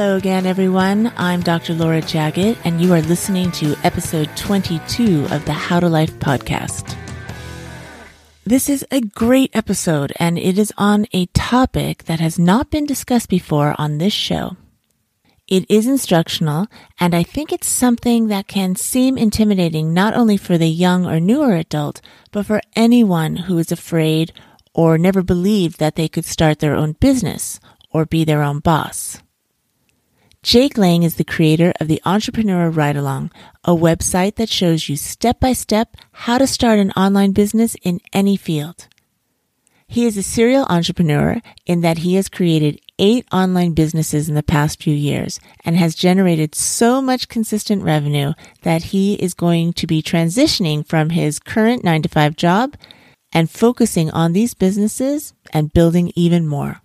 Hello again, everyone. I'm Dr. Laura Jaggett, and you are listening to episode 22 of the How to Life podcast. This is a great episode, and it is on a topic that has not been discussed before on this show. It is instructional, and I think it's something that can seem intimidating not only for the young or newer adult, but for anyone who is afraid or never believed that they could start their own business or be their own boss. Jake Lang is the creator of the Entrepreneur Ride Along, a website that shows you step by step how to start an online business in any field. He is a serial entrepreneur in that he has created eight online businesses in the past few years and has generated so much consistent revenue that he is going to be transitioning from his current nine to five job and focusing on these businesses and building even more.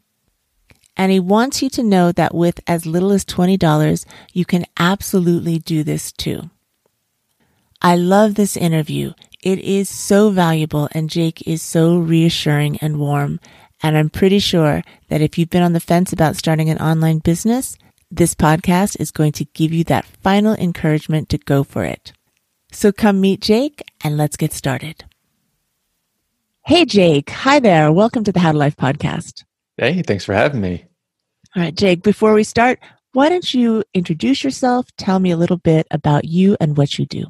And he wants you to know that with as little as $20, you can absolutely do this too. I love this interview. It is so valuable and Jake is so reassuring and warm. And I'm pretty sure that if you've been on the fence about starting an online business, this podcast is going to give you that final encouragement to go for it. So come meet Jake and let's get started. Hey, Jake. Hi there. Welcome to the How to Life podcast. Hey, thanks for having me. All right, Jake, before we start, why don't you introduce yourself? Tell me a little bit about you and what you do.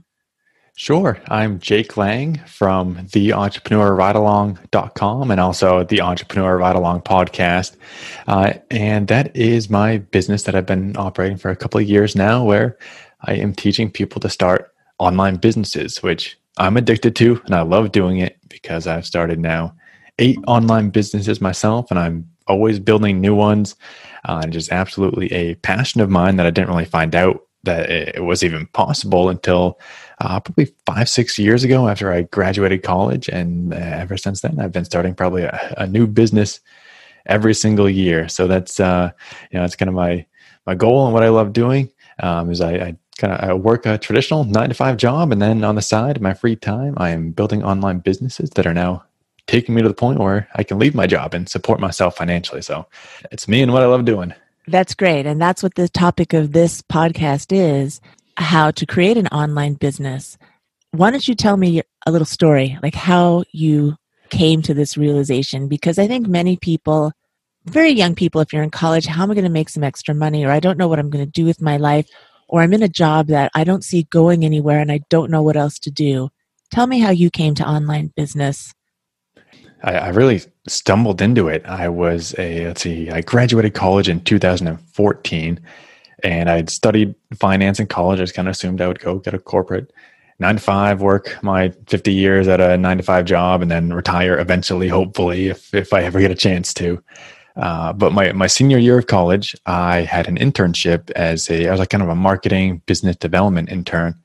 Sure. I'm Jake Lang from the entrepreneurridealong.com and also the Entrepreneur Ride Along podcast. Uh, and that is my business that I've been operating for a couple of years now, where I am teaching people to start online businesses, which I'm addicted to and I love doing it because I've started now eight online businesses myself and I'm always building new ones. Uh, and just absolutely a passion of mine that I didn't really find out that it was even possible until uh, probably five, six years ago after I graduated college. And uh, ever since then, I've been starting probably a, a new business every single year. So that's, uh, you know, that's kind of my, my goal and what I love doing um, is I, I kind of I work a traditional nine to five job. And then on the side, my free time, I am building online businesses that are now taking me to the point where I can leave my job and support myself financially. So it's me and what I love doing. That's great. And that's what the topic of this podcast is how to create an online business. Why don't you tell me a little story, like how you came to this realization? Because I think many people, very young people, if you're in college, how am I going to make some extra money? Or I don't know what I'm going to do with my life. Or I'm in a job that I don't see going anywhere and I don't know what else to do. Tell me how you came to online business I, I really stumbled into it. I was a let's see, I graduated college in 2014, and I'd studied finance in college. I just kind of assumed I would go get a corporate nine to five, work my 50 years at a nine to five job, and then retire eventually, hopefully, if if I ever get a chance to. Uh, but my, my senior year of college, I had an internship as a I was like kind of a marketing business development intern,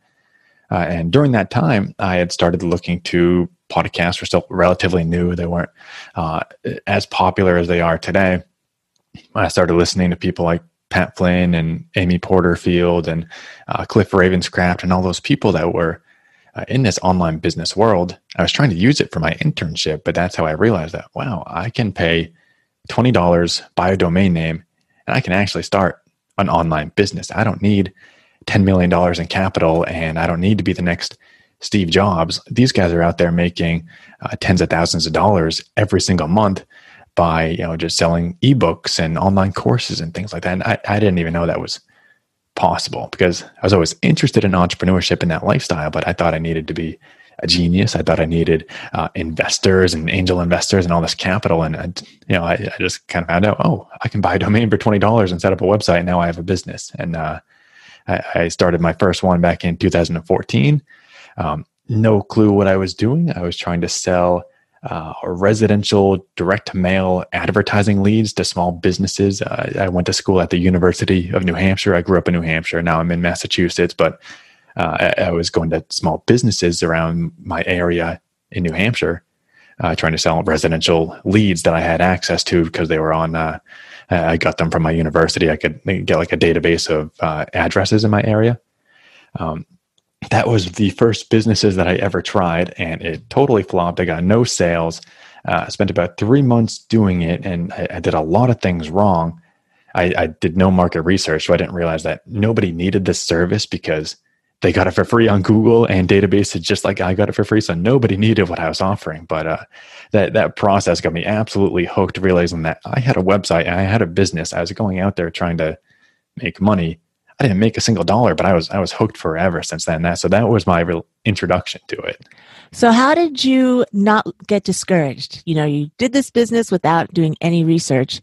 uh, and during that time, I had started looking to podcasts were still relatively new. They weren't uh, as popular as they are today. I started listening to people like Pat Flynn and Amy Porterfield and uh, Cliff Ravenscraft and all those people that were uh, in this online business world. I was trying to use it for my internship, but that's how I realized that wow, I can pay twenty dollars, buy a domain name, and I can actually start an online business. I don't need ten million dollars in capital, and I don't need to be the next Steve Jobs, these guys are out there making uh, tens of thousands of dollars every single month by you know just selling ebooks and online courses and things like that. And I, I didn't even know that was possible because I was always interested in entrepreneurship and that lifestyle, but I thought I needed to be a genius. I thought I needed uh, investors and angel investors and all this capital. And, and you know, I, I, just kind of found out, oh, I can buy a domain for twenty dollars and set up a website. And now I have a business. And uh, I, I, started my first one back in 2014. Um, no clue what I was doing. I was trying to sell uh, residential direct mail advertising leads to small businesses. Uh, I went to school at the University of New Hampshire. I grew up in New Hampshire. Now I'm in Massachusetts, but uh, I, I, was going to small businesses around my area in New Hampshire, uh, trying to sell residential leads that I had access to because they were on. Uh, I got them from my university. I could get like a database of uh, addresses in my area. Um, that was the first businesses that I ever tried, and it totally flopped. I got no sales. Uh, I spent about three months doing it, and I, I, did a lot of things wrong. I, I did no market research, so I didn't realize that nobody needed this service because they got it for free on Google and databases, just like I got it for free. So nobody needed what I was offering. But uh, that that process got me absolutely hooked, realizing that I had a website, I had a business. I was going out there trying to make money. I didn't make a single dollar, but I was I was hooked forever since then. That so that was my real introduction to it. So how did you not get discouraged? You know, you did this business without doing any research.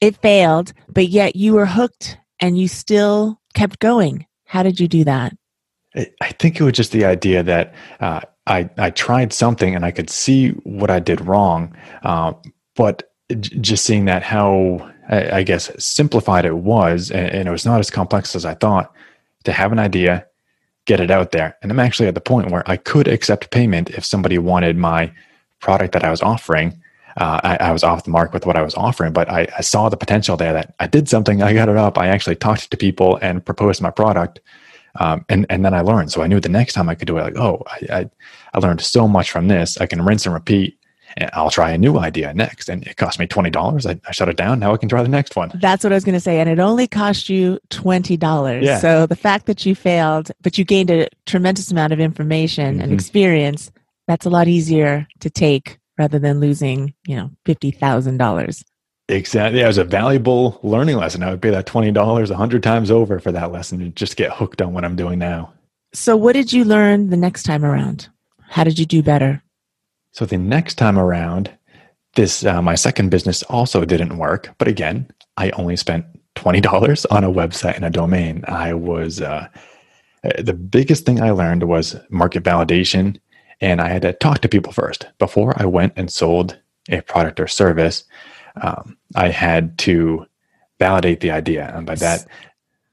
It failed, but yet you were hooked and you still kept going. How did you do that? I think it was just the idea that uh, I I tried something and I could see what I did wrong, uh, but just seeing that how I, guess simplified it was, and, and, it was not as complex as I thought. To have an idea, get it out there, and I'm actually at the point where I could accept payment if somebody wanted my product that I was offering. Uh, I, I, was off the mark with what I was offering, but I, I saw the potential there that I did something, I got it up, I actually talked to people and proposed my product um, and and then I learned. So I knew the next time I could do it, like, oh, I, I, I learned so much from this. I can rinse and repeat, and I'll try a new idea next. And it cost me twenty dollars. I, I shut it down. Now I can try the next one. That's what I was going to say. And it only cost you twenty dollars. Yeah. So the fact that you failed, but you gained a tremendous amount of information mm-hmm. and experience, that's a lot easier to take rather than losing, you know, fifty thousand dollars. Exactly. It was a valuable learning lesson. I would pay that $20 a hundred times over for that lesson and just get hooked on what I'm doing now. So what did you learn the next time around? How did you do better? So the next time around, this uh, my second business also didn't work. But again, I only spent $20 on a website and a domain. I was uh, the biggest thing I learned was market validation and I had to talk to people first before I went and sold a product or service um, I had to validate the idea. And by that,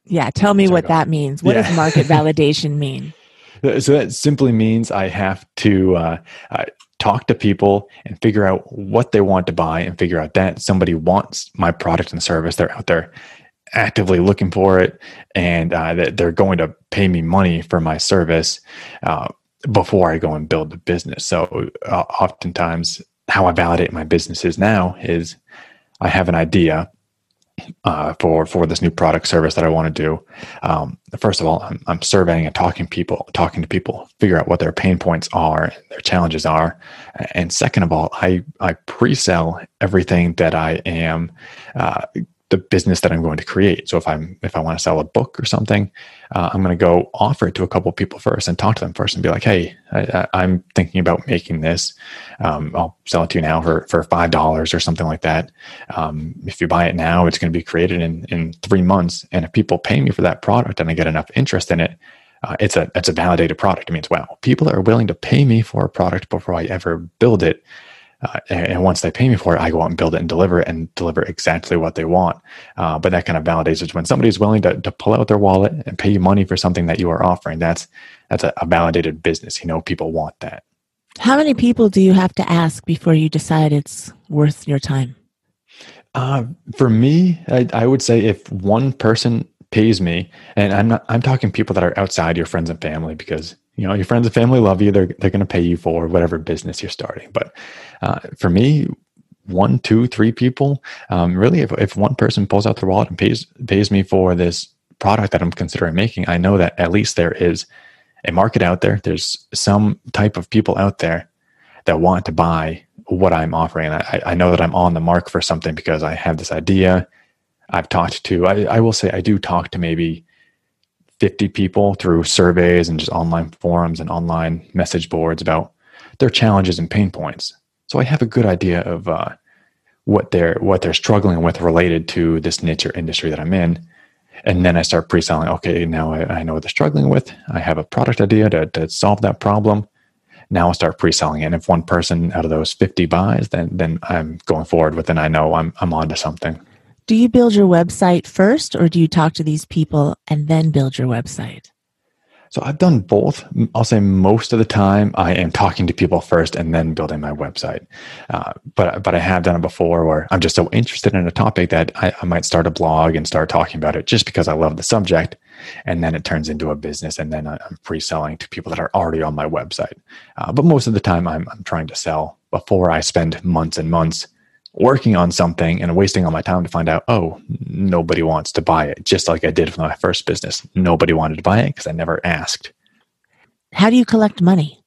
yeah, tell me what that means. What yeah. does market validation mean? So that simply means I have to uh, talk to people and figure out what they want to buy and figure out that somebody wants my product and service. They're out there actively looking for it and uh, that they're going to pay me money for my service uh, before I go and build the business. So uh, oftentimes how I validate my businesses now is I have an idea uh, for for this new product service that I want to do. Um, first of all, I'm, I'm, surveying and talking people, talking to people, figure out what their pain points are, their challenges are, and second of all, I I pre-sell everything that I am uh, the business that I'm going to create. So if I'm if I want to sell a book or something, uh, I'm going to go offer it to a couple people first and talk to them first and be like, "Hey, I, am thinking about making this. Um, I'll sell it to you now for for five dollars or something like that. Um, if you buy it now, it's going to be created in in three months. And if people pay me for that product and I get enough interest in it, uh, it's a it's a validated product. It means wow, people are willing to pay me for a product before I ever build it. Uh, and once they pay me for it, I go out and build it and deliver it and deliver exactly what they want. Uh, but that kind of validates it when somebody is willing to, to pull out their wallet and pay you money for something that you are offering. That's that's a, a validated business. You know, people want that. How many people do you have to ask before you decide it's worth your time? Uh, for me, I, I would say if one person pays me, and I'm not, I'm talking people that are outside your friends and family because you know your friends and family love you. They're they're going to pay you for whatever business you're starting. But uh, for me, one, two, three people, um, really, if if one person pulls out their wallet and pays pays me for this product that I'm considering making, I know that at least there is a market out there. There's some type of people out there that want to buy what I'm offering. I, I know that I'm on the mark for something because I have this idea. I've talked to, I, I will say, I do talk to maybe 50 people through surveys and just online forums and online message boards about their challenges and pain points. So I have a good idea of uh, what they're what they're struggling with related to this niche or industry that I'm in. And then I start pre-selling. Okay, now I, I know what they're struggling with. I have a product idea to, to solve that problem. Now I start pre-selling it. And if one person out of those 50 buys, then then I'm going forward with it. I know I'm I'm onto something. Do you build your website first or do you talk to these people and then build your website? So I've done both. I'll say most of the time I am talking to people first and then building my website. Uh, but but I have done it before where I'm just so interested in a topic that I, I, might start a blog and start talking about it just because I love the subject, and then it turns into a business, and then I'm pre-selling to people that are already on my website. Uh, but most of the time I'm I'm trying to sell before I spend months and months working on something and wasting all my time to find out, oh, nobody wants to buy it. Just like I did with my first business. Nobody wanted to buy it because I never asked. How do you collect money?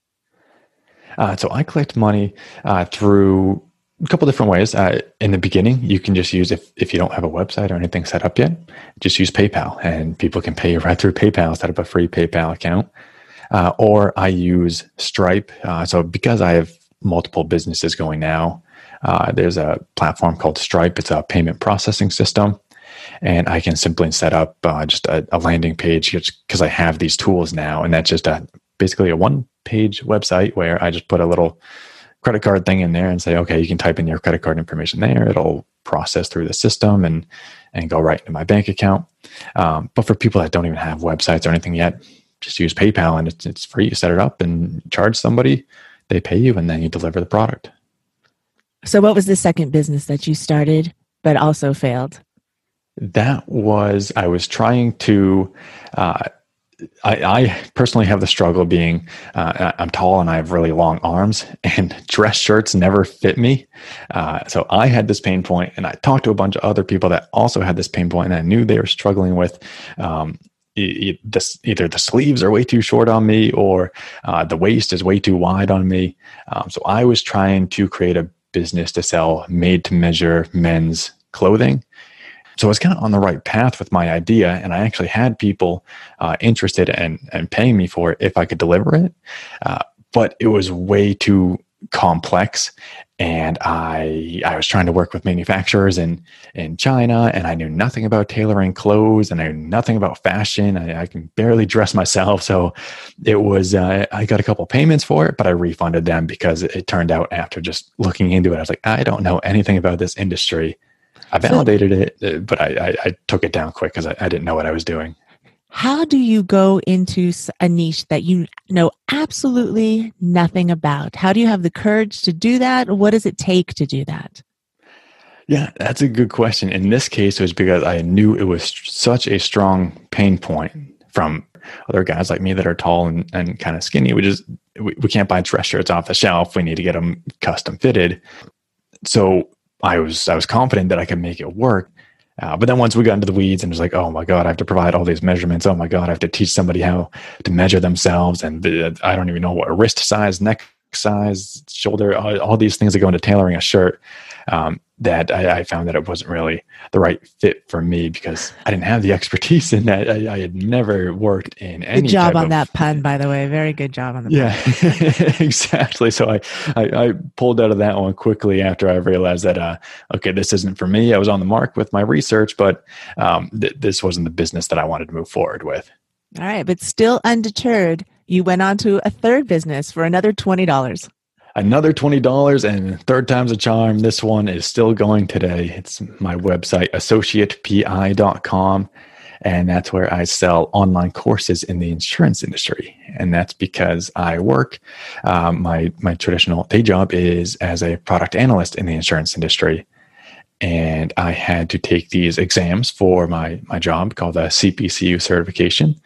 Uh, so I collect money uh, through a couple different ways. Uh, in the beginning, you can just use if if you don't have a website or anything set up yet, just use PayPal, and people can pay you right through PayPal. Set up a free PayPal account, uh, or I use Stripe. Uh, so because I have multiple businesses going now, uh, there's a platform called Stripe. It's a payment processing system. And I can simply set up uh, just a, a, landing page because I have these tools now. And that's just a, basically a one page website where I just put a little credit card thing in there and say, okay, you can type in your credit card information there. It'll process through the system and, and go right into my bank account. Um, but for people that don't even have websites or anything yet, just use PayPal and it's, it's free. You set it up and charge somebody, they pay you, and then you deliver the product. So, what was the second business that you started but also failed? That was, I was trying to, uh, I, I, personally have the struggle being uh, I'm tall and I have really long arms, and dress shirts never fit me. Uh, so I had this pain point, and I talked to a bunch of other people that also had this pain point, and I knew they were struggling with um, this, either the sleeves are way too short on me or uh, the waist is way too wide on me. Um, so I was trying to create a business to sell made to measure men's clothing. So I was kind of on the right path with my idea, and I actually had people uh, interested and and paying me for it if I could deliver it. Uh, but it was way too complex and I I was trying to work with manufacturers in in China, and I knew nothing about tailoring clothes, and I knew nothing about fashion. I, I can barely dress myself, so it was uh, I got a couple payments for it, but I refunded them because it, it, turned out after just looking into it, I was like, I don't know anything about this industry. I validated it, uh, but I, I, I took it down quick because I, I didn't know what I was doing. How do you go into a niche that you know absolutely nothing about? How do you have the courage to do that? What does it take to do that? Yeah, that's a good question. In this case, it was because I knew it was such a strong pain point from other guys like me that are tall and, and kind of skinny. We just we, we can't buy dress shirts off the shelf. We need to get them custom fitted. So I was I was confident that I could make it work. Uh, but then once we got into the weeds and it was like, oh my God, I have to provide all these measurements. Oh my God, I have to teach somebody how to measure themselves. And the, I don't even know what wrist size, neck size, shoulder, all, all, these things that go into tailoring a shirt. Um, that I, I, found that it wasn't really the right fit for me because I didn't have the expertise in that. I, I had never worked in any. Good job on of, that pun, by the way. Very good job on the. Yeah, exactly. So I, I, I pulled out of that one quickly after I realized that uh, okay, this isn't for me. I was on the mark with my research, but um, th- this wasn't the business that I wanted to move forward with. All right, but still undeterred, you went on to a third business for another twenty dollars another $20 and third time's a charm. This one is still going today. It's my website, associatepi.com. And that's where I sell online courses in the insurance industry. And that's because I work, um, my, my traditional day job is as a product analyst in the insurance industry. And I had to take these exams for my, my job called the CPCU certification.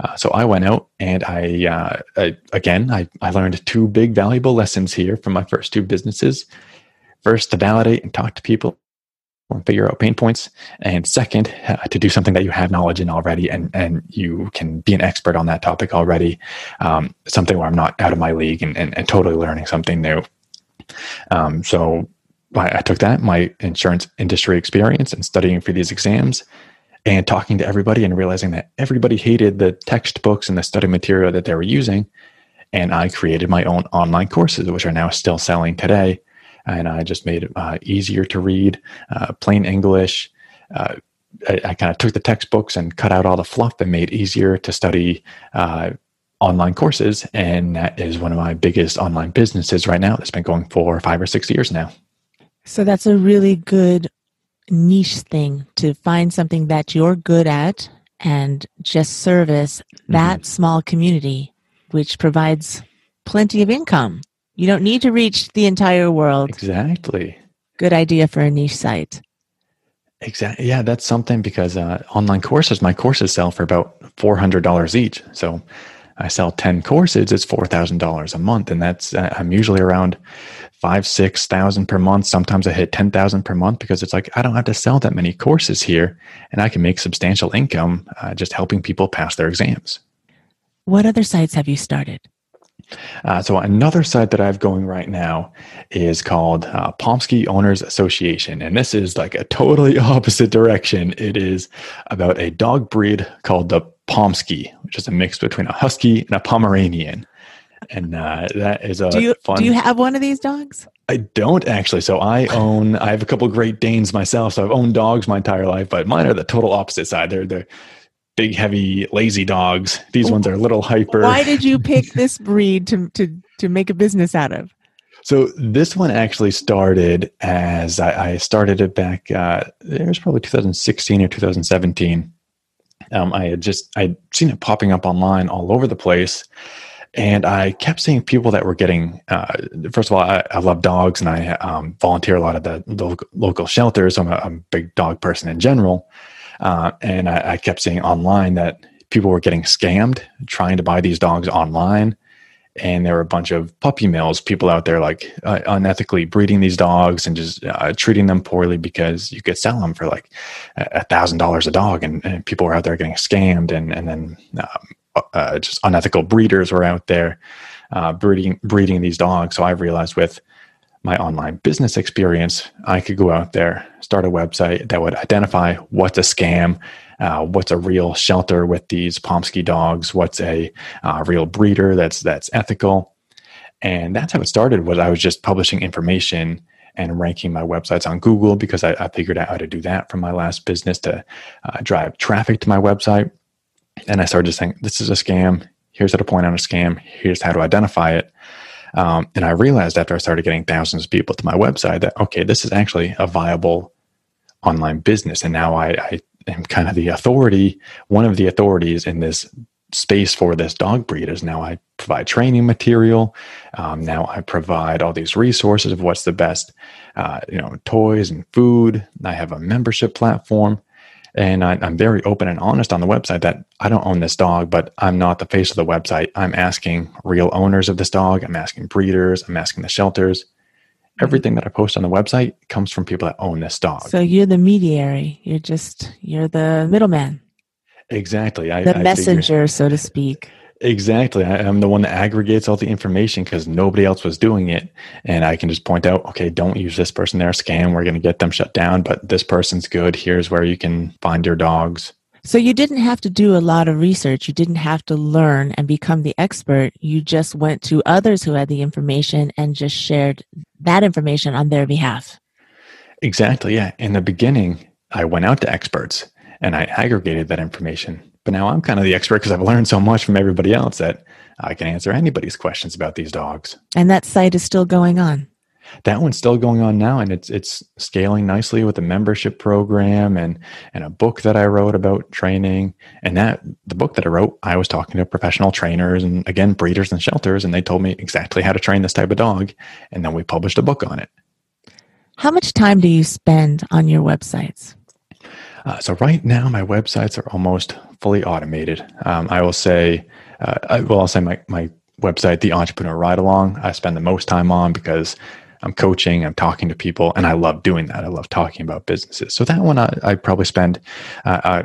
Uh, so I went out and I, uh, I again, I, I learned two big valuable lessons here from my first two businesses. First, to validate and talk to people and figure out pain points. And second, uh, to do something that you have knowledge in already and, and you can be an expert on that topic already. Um, something where I'm not out of my league and, and, and totally learning something new. Um, so I, I took that, my insurance industry experience and studying for these exams and talking to everybody and realizing that everybody hated the textbooks and the study material that they were using. And I created my own online courses, which are now still selling today. And I just made it uh, easier to read, uh, plain English. Uh, I, I kind of took the textbooks and cut out all the fluff and made easier to study uh, online courses. And that is one of my biggest online businesses right now that's been going for five or six years now. So that's a really good niche thing to find something that you're good at and just service mm-hmm. that small community, which provides plenty of income. You don't need to reach the entire world. Exactly. Good idea for a niche site. Exactly. Yeah, that's something because uh, online courses, my courses sell for about four hundred dollars each. So I sell 10 courses, it's $4,000 a month. And that's, uh, I'm usually around five, 6,000 per month. Sometimes I hit 10,000 per month because it's like, I don't have to sell that many courses here and I can make substantial income uh, just helping people pass their exams. What other sites have you started? Uh, so another site that I have going right now is called uh, Pomsky Owners Association, and this is like a totally opposite direction. It is about a dog breed called the Pomsky, which is a mix between a Husky and a Pomeranian, and uh, that is a do you fun. do you have one of these dogs? I don't actually. So I own. I have a couple Great Danes myself. So I've owned dogs my entire life, but mine are the total opposite side. They're they're big, heavy, lazy dogs. These ones are a little hyper. Why did you pick this breed to to to make a business out of? So this one actually started as I, I started it back. Uh, it was probably 2016 or 2017. Um, I had just I'd seen it popping up online all over the place, and I kept seeing people that were getting. Uh, first of all, I, I, love dogs, and I um, volunteer a lot at the, local shelters. So I'm a, I'm a big dog person in general. Uh, and I, I, kept seeing online that people were getting scammed trying to buy these dogs online. And there were a bunch of puppy mills, people out there like uh, unethically breeding these dogs and just uh, treating them poorly because you could sell them for like a thousand dollars a dog, and, and, people were out there getting scammed, and and then um, uh, just unethical breeders were out there uh, breeding breeding these dogs. So I realized with my online business experience, I could go out there, start a website that would identify what's a scam, uh, what's a real shelter with these Pomsky dogs, what's a uh, real breeder that's that's ethical, and that's how it started. Was I was just publishing information and ranking my websites on Google because I, I figured out how to do that from my last business to uh, drive traffic to my website, and I started saying, "This is a scam. Here's how to point out a scam. Here's how to identify it." Um, and I realized after I started getting thousands of people to my website that, okay, this is actually a viable online business. And now I, I am kind of the authority, one of the authorities in this space for this dog breed is now I provide training material. Um, now I provide all these resources of what's the best, uh, you know, toys and food. I have a membership platform. And I, am very open and honest on the website that I don't own this dog, but I'm not the face of the website. I'm asking real owners of this dog. I'm asking breeders. I'm asking the shelters. Mm-hmm. Everything that I post on the website comes from people that own this dog. So you're the mediary. You're just you're the middleman. Exactly. I, the I messenger, figure, so to speak. Exactly. I, am the one that aggregates all the information because nobody else was doing it. And I can just point out, okay, don't use this person. They're a scam. We're going to get them shut down. But this person's good. Here's where you can find your dogs. So you didn't have to do a lot of research. You didn't have to learn and become the expert. You just went to others who had the information and just shared that information on their behalf. Exactly. Yeah. In the beginning, I went out to experts and I aggregated that information but now I'm kind of the expert because I've learned so much from everybody else that I can answer anybody's questions about these dogs. And that site is still going on. That one's still going on now, and it's it's scaling nicely with a membership program and and a book that I wrote about training. And that the book that I wrote, I was talking to professional trainers and again breeders and shelters, and they told me exactly how to train this type of dog. And then we published a book on it. How much time do you spend on your websites? Uh, so right now, my websites are almost fully automated. Um, I will say, uh, I, well, I'll say my, my website, the Entrepreneur Ride Along, I spend the most time on because I'm coaching, I'm talking to people, and I love doing that. I love talking about businesses. So that one I, I probably spend uh, uh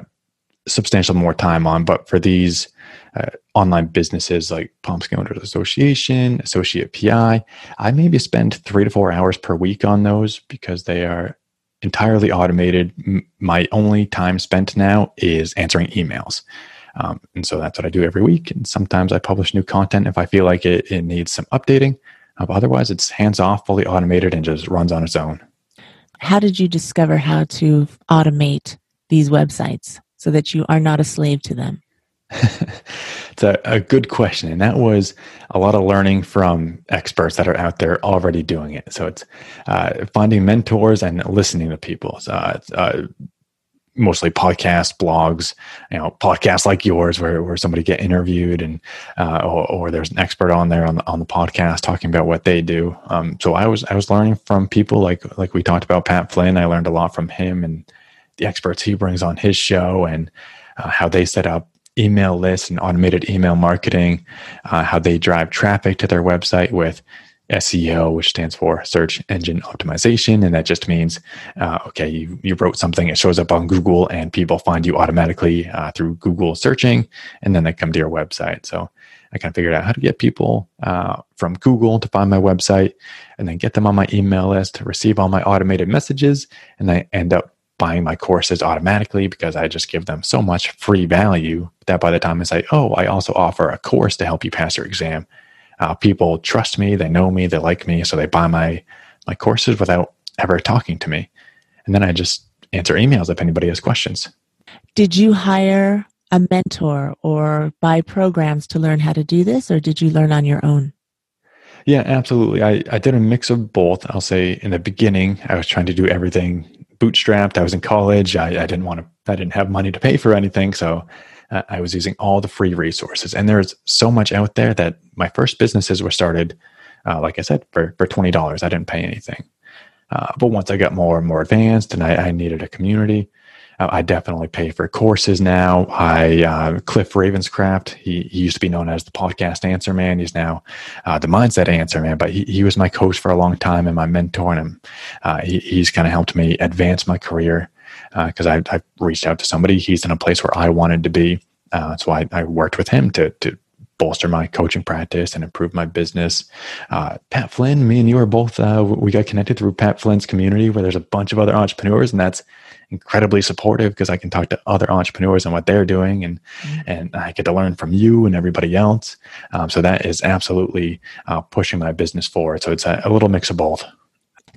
substantial more time on. But for these uh, online businesses like Pomsky Owners Association, Associate PI, I maybe spend three to four hours per week on those because they are entirely automated. My only time spent now is answering emails. Um, and so that's what I do every week. And sometimes I publish new content if I feel like it, it needs some updating. Uh, otherwise, it's hands off, fully automated, and just runs on its own. How did you discover how to automate these websites so that you are not a slave to them? it's a, a, good question. And that was a lot of learning from experts that are out there already doing it. So it's uh, finding mentors and listening to people. So it's, uh, mostly podcasts, blogs, you know, podcasts like yours where, where somebody get interviewed and, uh, or, or, there's an expert on there on the, on the podcast talking about what they do. Um, so I was, I was learning from people like, like we talked about Pat Flynn. I learned a lot from him and the experts he brings on his show and uh, how they set up email lists and automated email marketing, uh, how they drive traffic to their website with SEO, which stands for search engine optimization. And that just means, uh, okay, you, you wrote something, it shows up on Google, and people find you automatically uh, through Google searching, and then they come to your website. So I kind of figured out how to get people uh, from Google to find my website and then get them on my email list to receive all my automated messages. And I end up buying my courses automatically because I just give them so much free value that by the time I say, oh, I also offer a course to help you pass your exam, uh, people trust me, they know me, they like me, so they buy my my courses without ever talking to me. And then I just answer emails if anybody has questions. Did you hire a mentor or buy programs to learn how to do this, or did you learn on your own? Yeah, absolutely. I, I did a mix of both. I'll say in the beginning, I was trying to do everything bootstrapped. I was in college. I, I didn't want to, I didn't have money to pay for anything. So uh, I was using all the free resources. And there's so much out there that my first businesses were started, uh, like I said, for, for $20. I didn't pay anything. Uh, but once I got more and more advanced and I, I needed a community, uh, I definitely pay for courses now. I uh, Cliff Ravenscraft. He, he, used to be known as the podcast answer man. He's now uh, the mindset answer man. But he, he was my coach for a long time and my mentor, and uh, he, he's kind of helped me advance my career because uh, I, I reached out to somebody. He's in a place where I wanted to be, so I, I worked with him to to bolster my coaching practice and improve my business. Uh, Pat Flynn, me and you are both, uh, we got connected through Pat Flynn's community where there's a bunch of other entrepreneurs, and that's incredibly supportive because I can talk to other entrepreneurs and what they're doing, and mm-hmm. and I get to learn from you and everybody else. Um, so that is absolutely uh, pushing my business forward. So it's a, a, little mix of both.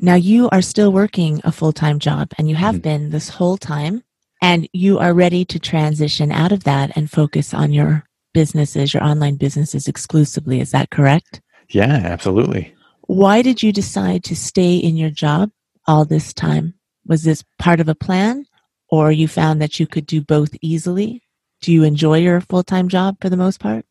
Now you are still working a full time job, and you have mm-hmm. been this whole time, and you are ready to transition out of that and focus on your businesses, your online businesses exclusively. Is that correct? Yeah, absolutely. Why did you decide to stay in your job all this time? Was this part of a plan or you found that you could do both easily? Do you enjoy your full time job for the most part?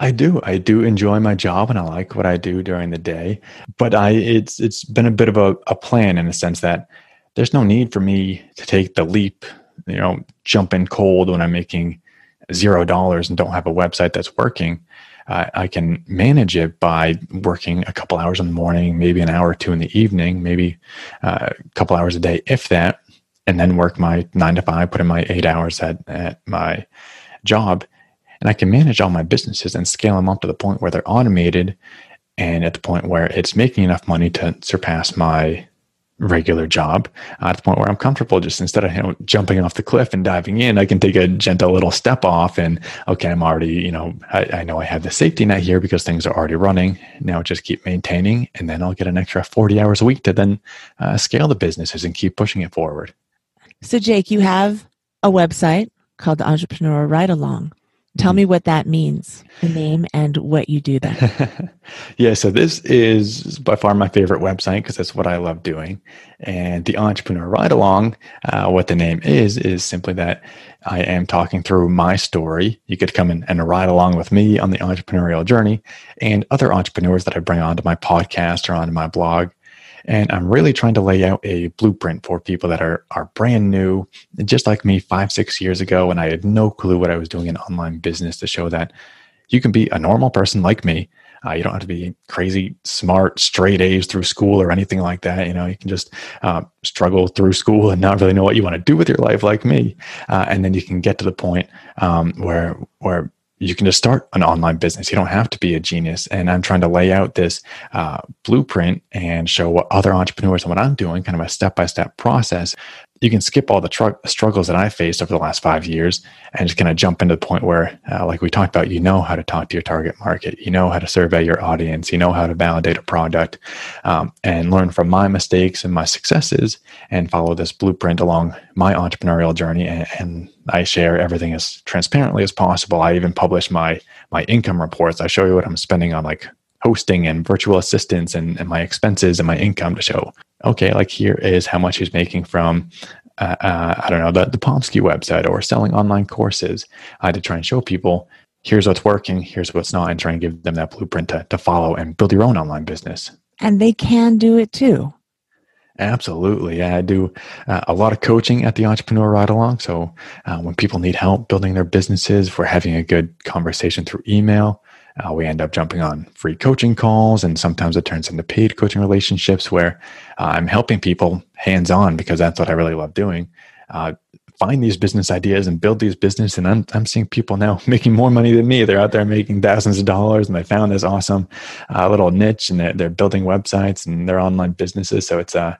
I do. I do enjoy my job and I like what I do during the day. But I it's it's been a bit of a, a plan in the sense that there's no need for me to take the leap, you know, jump in cold when I'm making zero dollars and don't have a website that's working uh, I can manage it by working a couple hours in the morning, maybe an hour or two in the evening, maybe uh, a couple hours a day, if that, and then work my nine to five, put in my eight hours at, at my job. And I can manage all my businesses and scale them up to the point where they're automated and at the point where it's making enough money to surpass my regular job uh, the point where I'm comfortable. Just instead of you know, jumping off the cliff and diving in, I can take a gentle little step off and okay, I'm already, you know, I, I know I have the safety net here because things are already running. Now just keep maintaining, and then I'll get an extra 40 hours a week to then uh, scale the businesses and keep pushing it forward. So, Jake, you have a website called the Entrepreneur Ride Along. Tell me what that means, the name and what you do there. yeah, so this is by far my favorite website because that's what I love doing. And the Entrepreneur Ride Along, uh, what the name is, is simply that I am talking through my story. You could come in and ride along with me on the entrepreneurial journey and other entrepreneurs that I bring onto my podcast or onto my blog. And I'm really trying to lay out a blueprint for people that are, are brand new, just like me five, six years ago. And I had no clue what I was doing in online business to show that you can be a normal person like me. Uh, you don't have to be crazy, smart, straight A's through school or anything like that. You know, you can just uh, struggle through school and not really know what you want to do with your life, like me, uh, and then you can get to the point um, where where you can just start an online business. You don't have to be a genius. And I'm trying to lay out this uh, blueprint and show what other entrepreneurs and what I'm doing, kind of a step by step process you can skip all the tr- struggles that I faced over the last five years and just kind of jump into the point where, uh, like we talked about, you know how to talk to your target market, you know how to survey your audience, you know how to validate a product, um, and learn from my mistakes and my successes, and follow this blueprint along my entrepreneurial journey. And, and I share everything as transparently as possible. I even publish my my income reports. I show you what I'm spending on like hosting and virtual assistants and, and my expenses and my income to show okay like here is how much he's making from uh, uh, i don't know the, the pomsky website or selling online courses i had to try and show people here's what's working here's what's not and try and give them that blueprint to, to follow and build your own online business and they can do it too Absolutely. Yeah, I do uh, a lot of coaching at the Entrepreneur Ride Along. So uh, when people need help building their businesses, if we're having a good conversation through email, uh, we end up jumping on free coaching calls. And sometimes it turns into paid coaching relationships where I'm helping people hands on because that's what I really love doing. Uh, find these business ideas and build these business. And I'm, I'm seeing people now making more money than me. They're out there making thousands of dollars and they found this awesome uh, little niche and they're, they're, building websites and their online businesses. So it's a,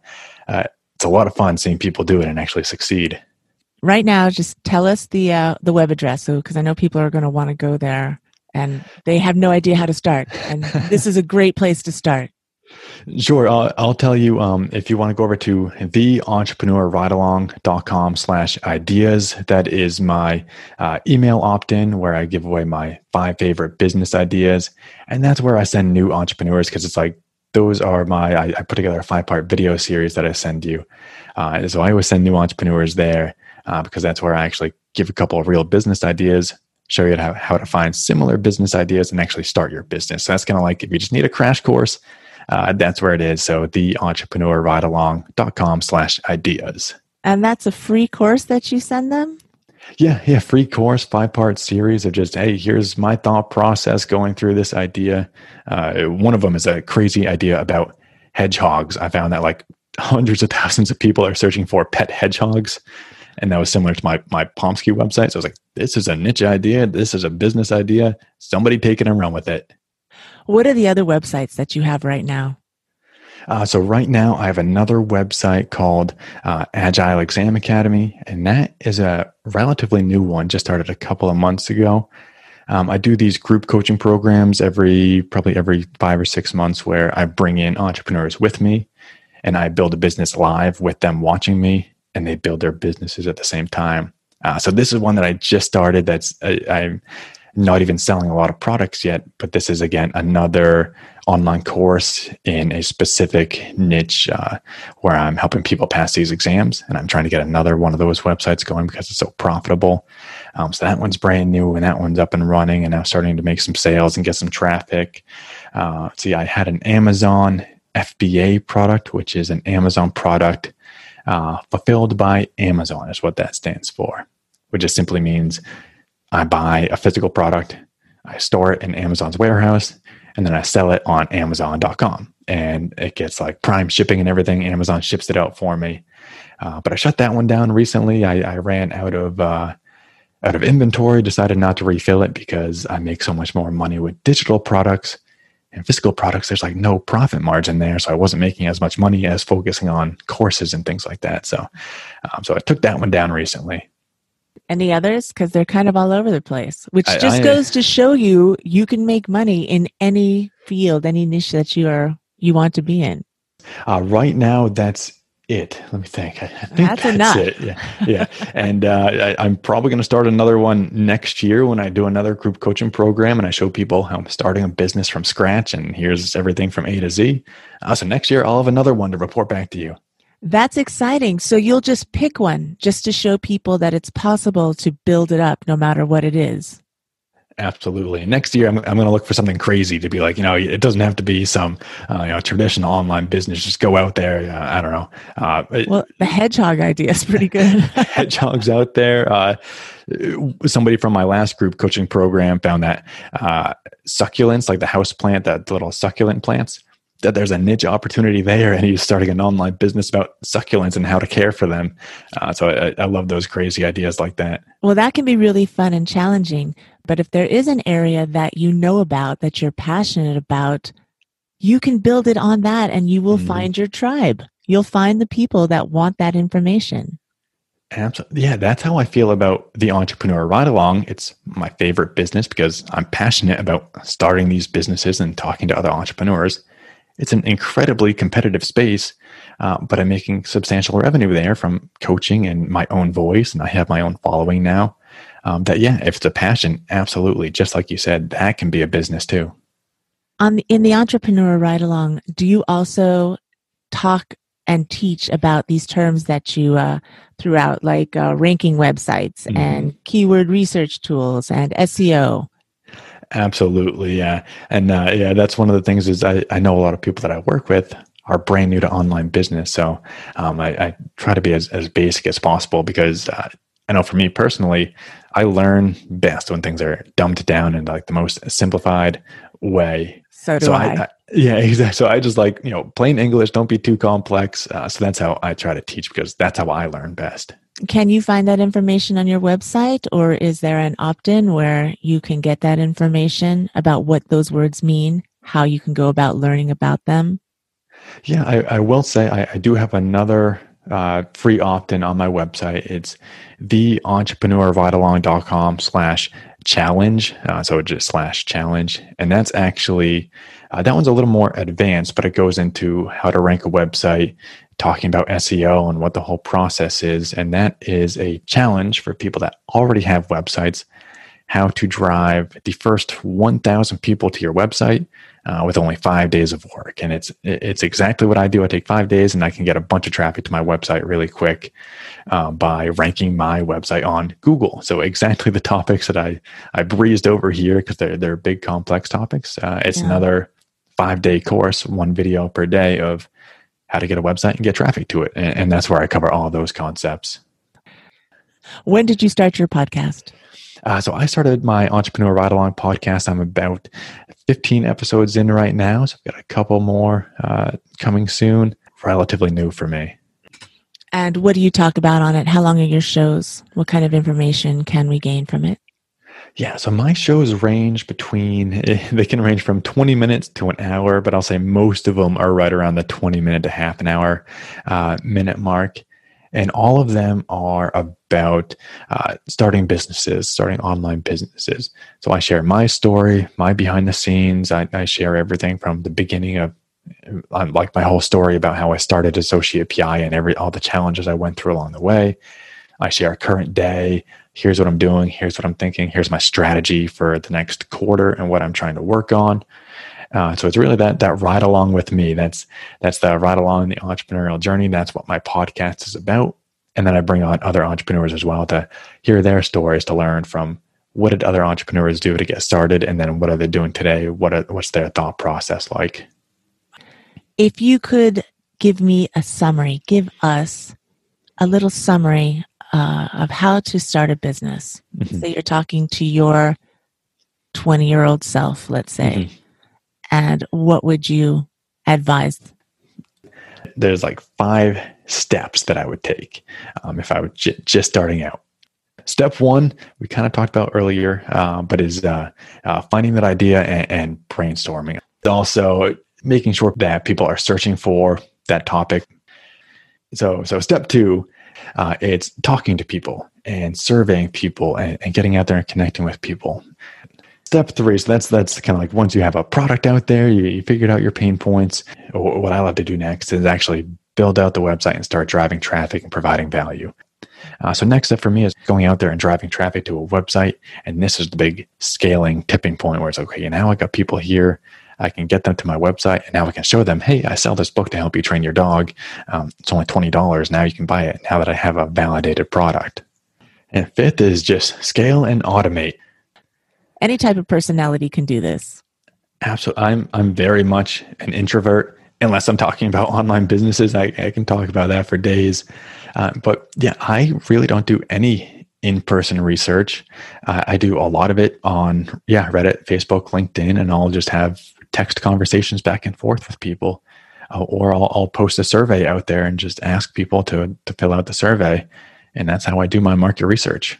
uh, uh, it's a lot of fun seeing people do it and actually succeed. Right now, just tell us the uh, the web address, so because I know people are going to want to go there and they have no idea how to start. And this is a great place to start. Sure. I'll, I'll tell you um, if you want to go over to theentrepreneurridealong.com slash ideas. That is my uh, email opt-in where I give away my five favorite business ideas. And that's where I send new entrepreneurs because it's like, those are my, I, I, put together a five part video series that I send you. Uh, so I always send new entrepreneurs there uh, because that's where I actually give a couple of real business ideas, show you how, how to find similar business ideas and actually start your business. So that's kind of like if you just need a crash course, uh, that's where it is. So the entrepreneurridealong.com slash ideas. And that's a free course that you send them? Yeah, yeah, free course, five part series of just, hey, here's my thought process going through this idea. Uh, one of them is a crazy idea about hedgehogs. I found that like hundreds of thousands of people are searching for pet hedgehogs. And that was similar to my, my Pomsky website. So I was like, this is a niche idea. This is a business idea. Somebody take it and run with it. What are the other websites that you have right now? Uh, so right now I have another website called uh, Agile Exam Academy, and that is a relatively new one. Just started a couple of months ago. Um, I do these group coaching programs every probably every five or six months, where I bring in entrepreneurs with me, and I build a business live with them watching me, and they build their businesses at the same time. Uh, so this is one that I just started. That's I, I'm not even selling a lot of products yet, but this is again another online course in a specific niche uh, where I'm helping people pass these exams. And I'm trying to get another one of those websites going because it's so profitable. Um, so that one's brand new and that one's up and running and now starting to make some sales and get some traffic. Uh, see, I had an Amazon FBA product, which is an Amazon product uh, fulfilled by Amazon, is what that stands for, which just simply means I buy a physical product, I store it in Amazon's warehouse, and then I sell it on Amazon.com. And it gets like prime shipping and everything. Amazon ships it out for me. Uh, but I shut that one down recently. I, I ran out of uh, out of inventory. Decided not to refill it because I make so much more money with digital products and physical products. There's like no profit margin there, so I wasn't making as much money as focusing on courses and things like that. So, um, so I took that one down recently. Any others? Because they're kind of all over the place, which I, just I, goes to show you you can make money in any field, any niche that you are you want to be in. Uh, right now, that's it. Let me think. I think that's, that's enough. it. Yeah, yeah. and uh, I, am probably going to start another one next year when I do another group coaching program and I show people how I'm starting a business from scratch and here's everything from A to Z. Uh, so next year I'll have another one to report back to you. That's exciting. So you'll just pick one just to show people that it's possible to build it up no matter what it is. Absolutely. Next year, I'm, I'm going to look for something crazy to be like, you know, it doesn't have to be some, uh, you know, traditional online business. Just go out there. Uh, I don't know. Uh, well, the hedgehog idea is pretty good. hedgehogs out there. Uh, somebody from my last group coaching program found that uh, succulents, like the house plant, that little succulent plants, that there's a niche opportunity there and he's starting an online business about succulents and how to care for them. Uh, so I, I, love those crazy ideas like that. Well that can be really fun and challenging but if there is an area that you know about that you're passionate about you can build it on that and you will mm find your tribe. You'll find the people that want that information. Absolutely. Yeah, that's how I feel about the entrepreneur ride along. It's my favorite business because I'm passionate about starting these businesses and talking to other entrepreneurs it's an incredibly competitive space, uh, but I'm making substantial revenue there from coaching and my own voice, and I have my own following now. Um, that yeah, if it's a passion, absolutely, just like you said, that can be a business too. On the, in the entrepreneur ride along, do you also talk and teach about these terms that you uh, threw out, like uh, ranking websites mm-hmm. and keyword research tools and SEO? Absolutely, yeah, and uh, yeah, that's one of the things is I, I know a lot of people that I work with are brand new to online business. So um, I, I, try to be as, as basic as possible because uh, I know for me personally, I learn best when things are dumbed down in like the most simplified way. So do so I. I, I yeah, exactly. So I just like, you know, plain English, don't be too complex. Uh, so that's how I try to teach because that's how I learn best. Can you find that information on your website or is there an opt in where you can get that information about what those words mean, how you can go about learning about them? Yeah, I, I will say I, I do have another uh, free opt-in on my website. It's theentrepreneurridealong.com slash challenge. Uh, so just slash challenge. And that's actually, uh, that one's a little more advanced, but it goes into how to rank a website, talking about SEO and what the whole process is. And that is a challenge for people that already have websites, how to drive the first 1,000 people to your website uh, with only five days of work. And it's it's exactly what I do. I take five days and I can get a bunch of traffic to my website really quick uh, by ranking my website on Google. So exactly the topics that I I breezed over here because they're they're big complex topics. Uh, it's yeah. another five day course, one video per day of how to get a website and get traffic to it, and, and that's where I cover all those concepts. When did you start your podcast? Uh, so I started my Entrepreneur Ride Along podcast. I'm about 15 episodes in right now. So I've got a couple more uh, coming soon. Relatively new for me. And what do you talk about on it? How long are your shows? What kind of information can we gain from it? Yeah, so my shows range between, they can range from 20 minutes to an hour, but I'll say most of them are right around the 20 minute to half an hour uh, minute mark. And all of them are about uh, starting businesses, starting online businesses. So I share my story, my behind the scenes. I, I share everything from the beginning of uh, like my whole story about how I started Associate PI and every all the challenges I went through along the way. I share current day. Here's what I'm doing. Here's what I'm thinking. Here's my strategy for the next quarter and what I'm trying to work on. Uh, so it's really that that ride along with me. That's that's the ride along the entrepreneurial journey. That's what my podcast is about. And then I bring on other entrepreneurs as well to hear their stories, to learn from what did other entrepreneurs do to get started, and then what are they doing today? What are, what's their thought process like? If you could give me a summary, give us a little summary uh, of how to start a business. Mm-hmm. Say you're talking to your 20 year old self, let's say. Mm-hmm and what would you advise? There's like five steps that I would take um, if I was j- just starting out. Step one, we kind of talked about earlier, uh, but is uh, uh, finding that idea and, and brainstorming. Also, making sure that people are searching for that topic. So, so step two, uh, it's talking to people and surveying people and, and, getting out there and connecting with people. Step three, so that's that's kind of like once you have a product out there, you, you figured out your pain points. What I love to do next is actually build out the website and start driving traffic and providing value. Uh, so next step for me is going out there and driving traffic to a website, and this is the big scaling tipping point where it's okay. Now I got people here. I can get them to my website, and now I can show them, hey, I sell this book to help you train your dog. Um, it's only twenty dollars. Now you can buy it. Now that I have a validated product. And fifth is just scale and automate any type of personality can do this. Absolutely. I'm I'm very much an introvert. Unless I'm talking about online businesses, I, I can talk about that for days. Uh, but yeah, I really don't do any in-person research. Uh, I do a lot of it on yeah Reddit, Facebook, LinkedIn, and I'll just have text conversations back and forth with people, uh, or I'll, I'll post a survey out there and just ask people to to fill out the survey, and that's how I do my market research.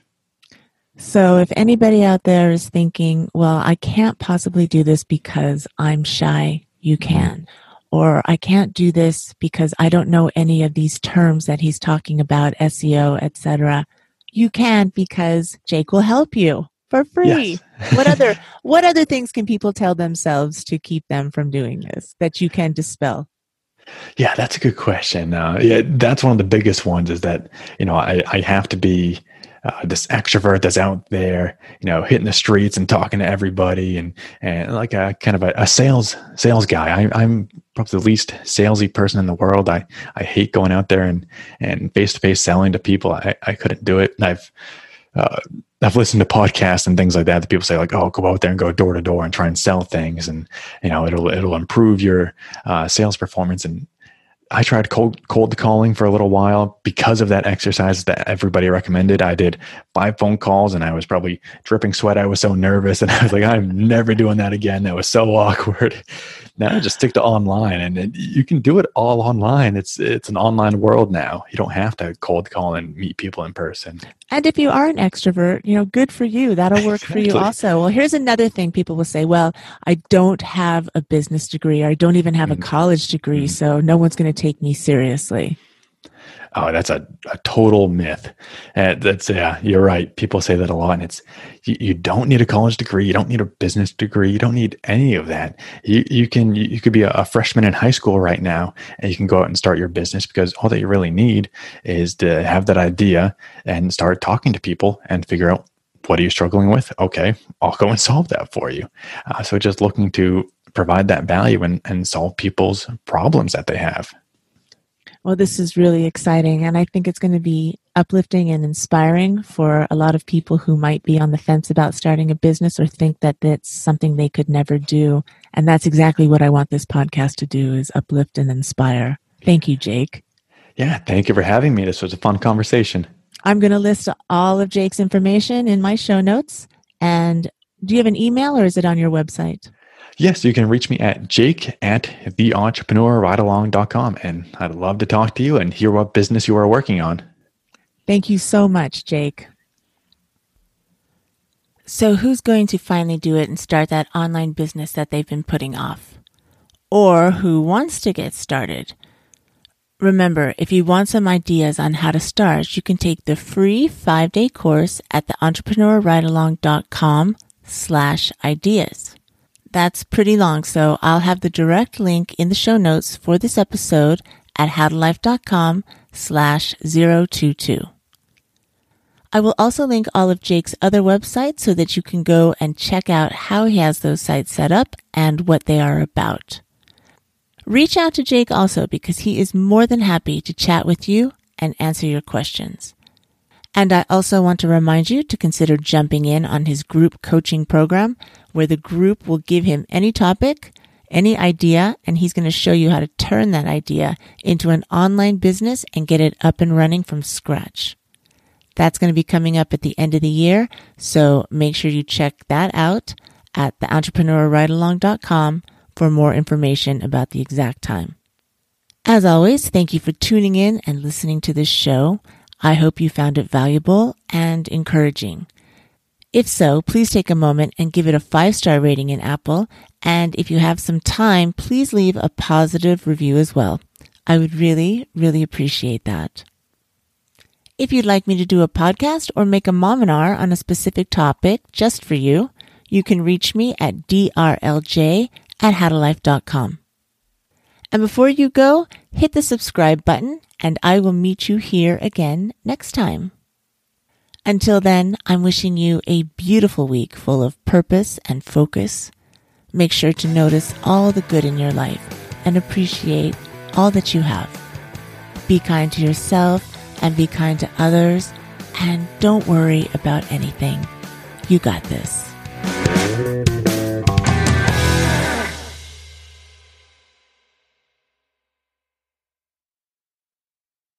So, if anybody out there is thinking, well, I can't possibly do this because I'm shy, you can. Or I can't do this because I don't know any of these terms that he's talking about, SEO, etc. You can because Jake will help you for free. Yes. what other what other things can people tell themselves to keep them from doing this that you can dispel? Yeah, that's a good question. Uh, yeah, that's one of the biggest ones. Is that you know I, I have to be uh, this extrovert that's out there, you know, hitting the streets and talking to everybody, and and like a kind of a, a sales sales guy. I, am probably the least salesy person in the world. I I hate going out there and and face to face selling to people. I I couldn't do it. And I've uh, I've listened to podcasts and things like that that people say like, oh, go out there and go door to door and try and sell things, and you know it'll it'll improve your uh, sales performance. And I tried cold cold calling for a little while because of that exercise that everybody recommended. I did five phone calls and I was probably dripping sweat. I was so nervous and I was like, I'm never doing that again. That was so awkward. Now just stick to online and, and you can do it all online. It's it's an online world now. You don't have to cold call and meet people in person. And if you are an extrovert, you know, good for you. That'll work exactly. for you also. Well, here's another thing people will say, well, I don't have a business degree or I don't even have mm-hmm. a college degree, mm-hmm. so no one's going to take me seriously. Oh, that's a, a total myth. Uh, that's yeah, you're right. People say that a lot, and it's you, you, don't need a college degree, you don't need a business degree, you don't need any of that. You you can you, you could be a, a, freshman in high school right now, and you can go out and start your business because all that you really need is to have that idea and start talking to people and figure out what are you struggling with. Okay, I'll go and solve that for you. Uh, so just looking to provide that value and, and solve people's problems that they have. Well, this is really exciting, and I think it's going to be uplifting and inspiring for a lot of people who might be on the fence about starting a business or think that that's something they could never do. And that's exactly what I want this podcast to do is uplift and inspire. Thank you, Jake. Yeah, thank you for having me. This was a fun conversation. I'm going to list all of Jake's information in my show notes. And do you have an email or is it on your website? Yes, you can reach me at jake at theentrepreneurridealong.com. And I'd love to talk to you and hear what business you are working on. Thank you so much, Jake. So, who's going to finally do it and start that online business that they've been putting off? Or who wants to get started? Remember, if you want some ideas on how to start, you can take the free five day course at theentrepreneurridealong.com slash ideas. That's pretty long, so I'll have the direct link in the show notes for this episode at howtolife.com slash 022. I will also link all of Jake's other websites so that you can go and check out how he has those sites set up and what they are about. Reach out to Jake also because he is more than happy to chat with you and answer your questions. And I also want to remind you to consider jumping in on his group coaching program where the group will give him any topic, any idea, and he's going to show you how to turn that idea into an online business and get it up and running from scratch. That's going to be coming up at the end of the year, so make sure you check that out at theentrepreneurridealong.com for more information about the exact time. As always, thank you for tuning in and listening to this show. I hope you found it valuable and encouraging. If so, please take a moment and give it a five star rating in Apple. And if you have some time, please leave a positive review as well. I would really, really appreciate that. If you'd like me to do a podcast or make a mominar on a specific topic just for you, you can reach me at drlj at howtolife.com. And before you go, hit the subscribe button and I will meet you here again next time. Until then, I'm wishing you a beautiful week full of purpose and focus. Make sure to notice all the good in your life and appreciate all that you have. Be kind to yourself and be kind to others and don't worry about anything. You got this.